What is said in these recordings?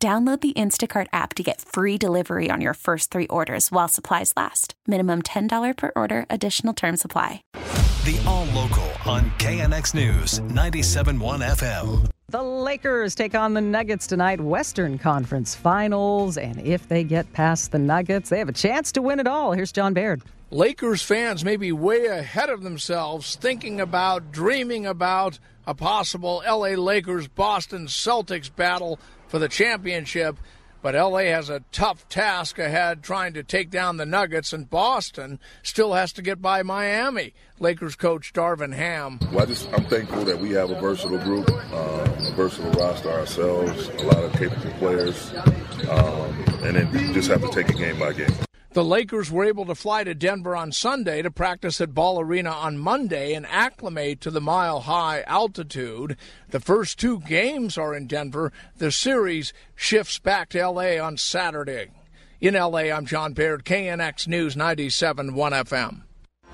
Download the Instacart app to get free delivery on your first three orders while supplies last. Minimum $10 per order, additional term supply. The All Local on KNX News 97.1 FM. The Lakers take on the Nuggets tonight, Western Conference Finals. And if they get past the Nuggets, they have a chance to win it all. Here's John Baird. Lakers fans may be way ahead of themselves, thinking about, dreaming about a possible LA Lakers Boston Celtics battle for the championship. But LA has a tough task ahead trying to take down the Nuggets, and Boston still has to get by Miami. Lakers coach Darvin Ham. Well, I just, I'm thankful that we have a versatile group, um, a versatile roster ourselves, a lot of capable players, um, and then just have to take it game by game. The Lakers were able to fly to Denver on Sunday to practice at Ball Arena on Monday and acclimate to the mile high altitude. The first two games are in Denver. The series shifts back to LA on Saturday. In LA, I'm John Baird, KNX News 97 1 FM.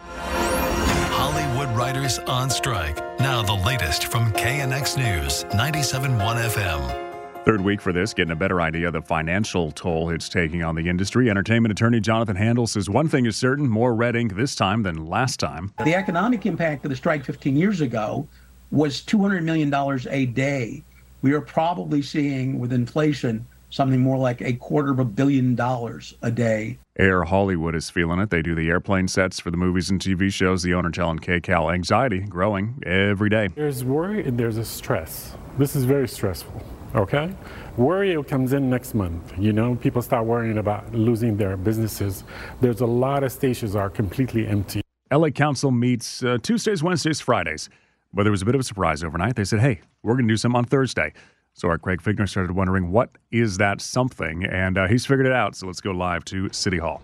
Hollywood writers on strike. Now, the latest from KNX News 97 1 FM. Third week for this, getting a better idea of the financial toll it's taking on the industry. Entertainment attorney Jonathan Handel says one thing is certain more red ink this time than last time. The economic impact of the strike 15 years ago was $200 million a day. We are probably seeing, with inflation, something more like a quarter of a billion dollars a day. Air Hollywood is feeling it. They do the airplane sets for the movies and TV shows. The owner telling KCAL anxiety growing every day. There's worry and there's a stress. This is very stressful. Okay? Worry comes in next month. You know, people start worrying about losing their businesses. There's a lot of stations are completely empty. LA Council meets uh, Tuesdays, Wednesdays, Fridays. But there was a bit of a surprise overnight. They said, hey, we're going to do some on Thursday. So our Craig Fiegener started wondering, what is that something? And uh, he's figured it out. So let's go live to City Hall.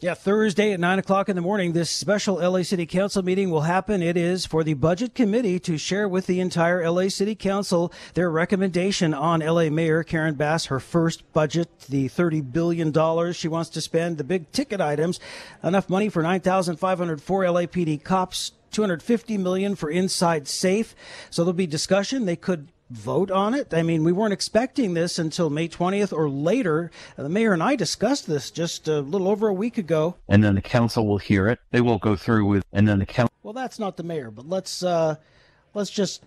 Yeah, Thursday at 9 o'clock in the morning, this special LA City Council meeting will happen. It is for the Budget Committee to share with the entire LA City Council their recommendation on LA Mayor Karen Bass, her first budget, the $30 billion she wants to spend, the big ticket items, enough money for 9,500 for LAPD cops, 250 million for inside safe. So there'll be discussion. They could vote on it? I mean, we weren't expecting this until May 20th or later. The mayor and I discussed this just a little over a week ago. And then the council will hear it. They will go through with, and then the council. Well, that's not the mayor, but let's uh, let's just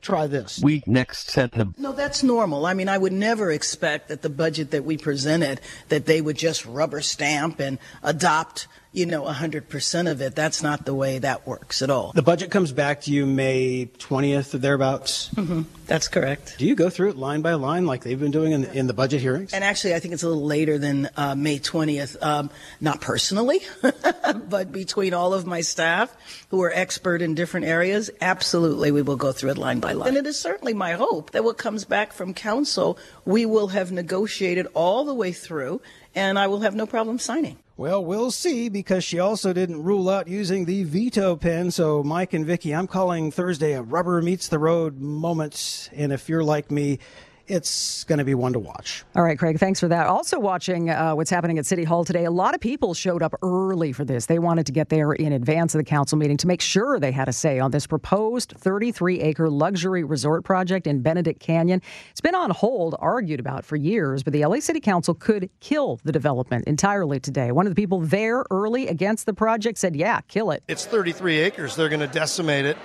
try this. We next sent them. No, that's normal. I mean, I would never expect that the budget that we presented that they would just rubber stamp and adopt you know, 100% of it. That's not the way that works at all. The budget comes back to you May 20th or thereabouts? Mm-hmm. That's correct. Do you go through it line by line like they've been doing in the, in the budget hearings? And actually, I think it's a little later than uh, May 20th. Um, not personally, but between all of my staff who are expert in different areas, absolutely we will go through it line by line. And it is certainly my hope that what comes back from council, we will have negotiated all the way through and I will have no problem signing. Well, we'll see because she also didn't rule out using the veto pen. So, Mike and Vicky, I'm calling Thursday a rubber meets the road moment. And if you're like me, it's going to be one to watch. All right, Craig, thanks for that. Also, watching uh, what's happening at City Hall today, a lot of people showed up early for this. They wanted to get there in advance of the council meeting to make sure they had a say on this proposed 33 acre luxury resort project in Benedict Canyon. It's been on hold, argued about for years, but the LA City Council could kill the development entirely today. One of the people there early against the project said, Yeah, kill it. It's 33 acres. They're going to decimate it.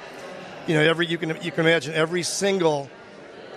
You know, every you can you can imagine every single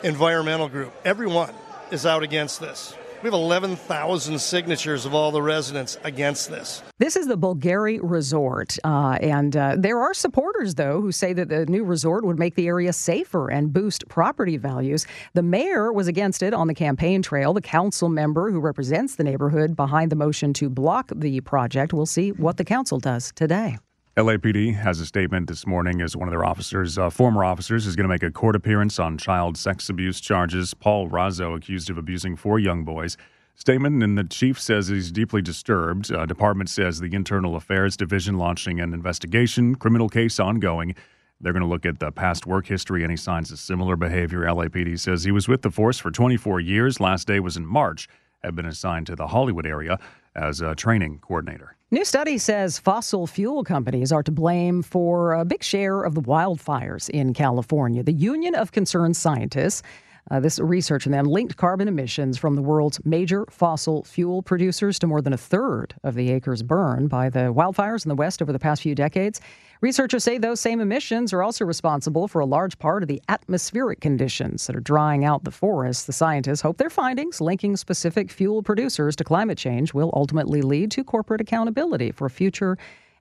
environmental group. Everyone is out against this. We have 11,000 signatures of all the residents against this. This is the Bulgari Resort. Uh, and uh, there are supporters, though, who say that the new resort would make the area safer and boost property values. The mayor was against it on the campaign trail. The council member who represents the neighborhood behind the motion to block the project. We'll see what the council does today. LAPD has a statement this morning as one of their officers, uh, former officers, is going to make a court appearance on child sex abuse charges. Paul Razzo, accused of abusing four young boys. Statement, and the chief says he's deeply disturbed. Uh, department says the Internal Affairs Division launching an investigation, criminal case ongoing. They're going to look at the past work history, any signs of similar behavior. LAPD says he was with the force for 24 years. Last day was in March. Had been assigned to the Hollywood area as a training coordinator. New study says fossil fuel companies are to blame for a big share of the wildfires in California. The Union of Concerned Scientists uh, this research from them linked carbon emissions from the world's major fossil fuel producers to more than a third of the acres burned by the wildfires in the West over the past few decades. Researchers say those same emissions are also responsible for a large part of the atmospheric conditions that are drying out the forests. The scientists hope their findings linking specific fuel producers to climate change will ultimately lead to corporate accountability for future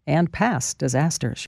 and past disasters.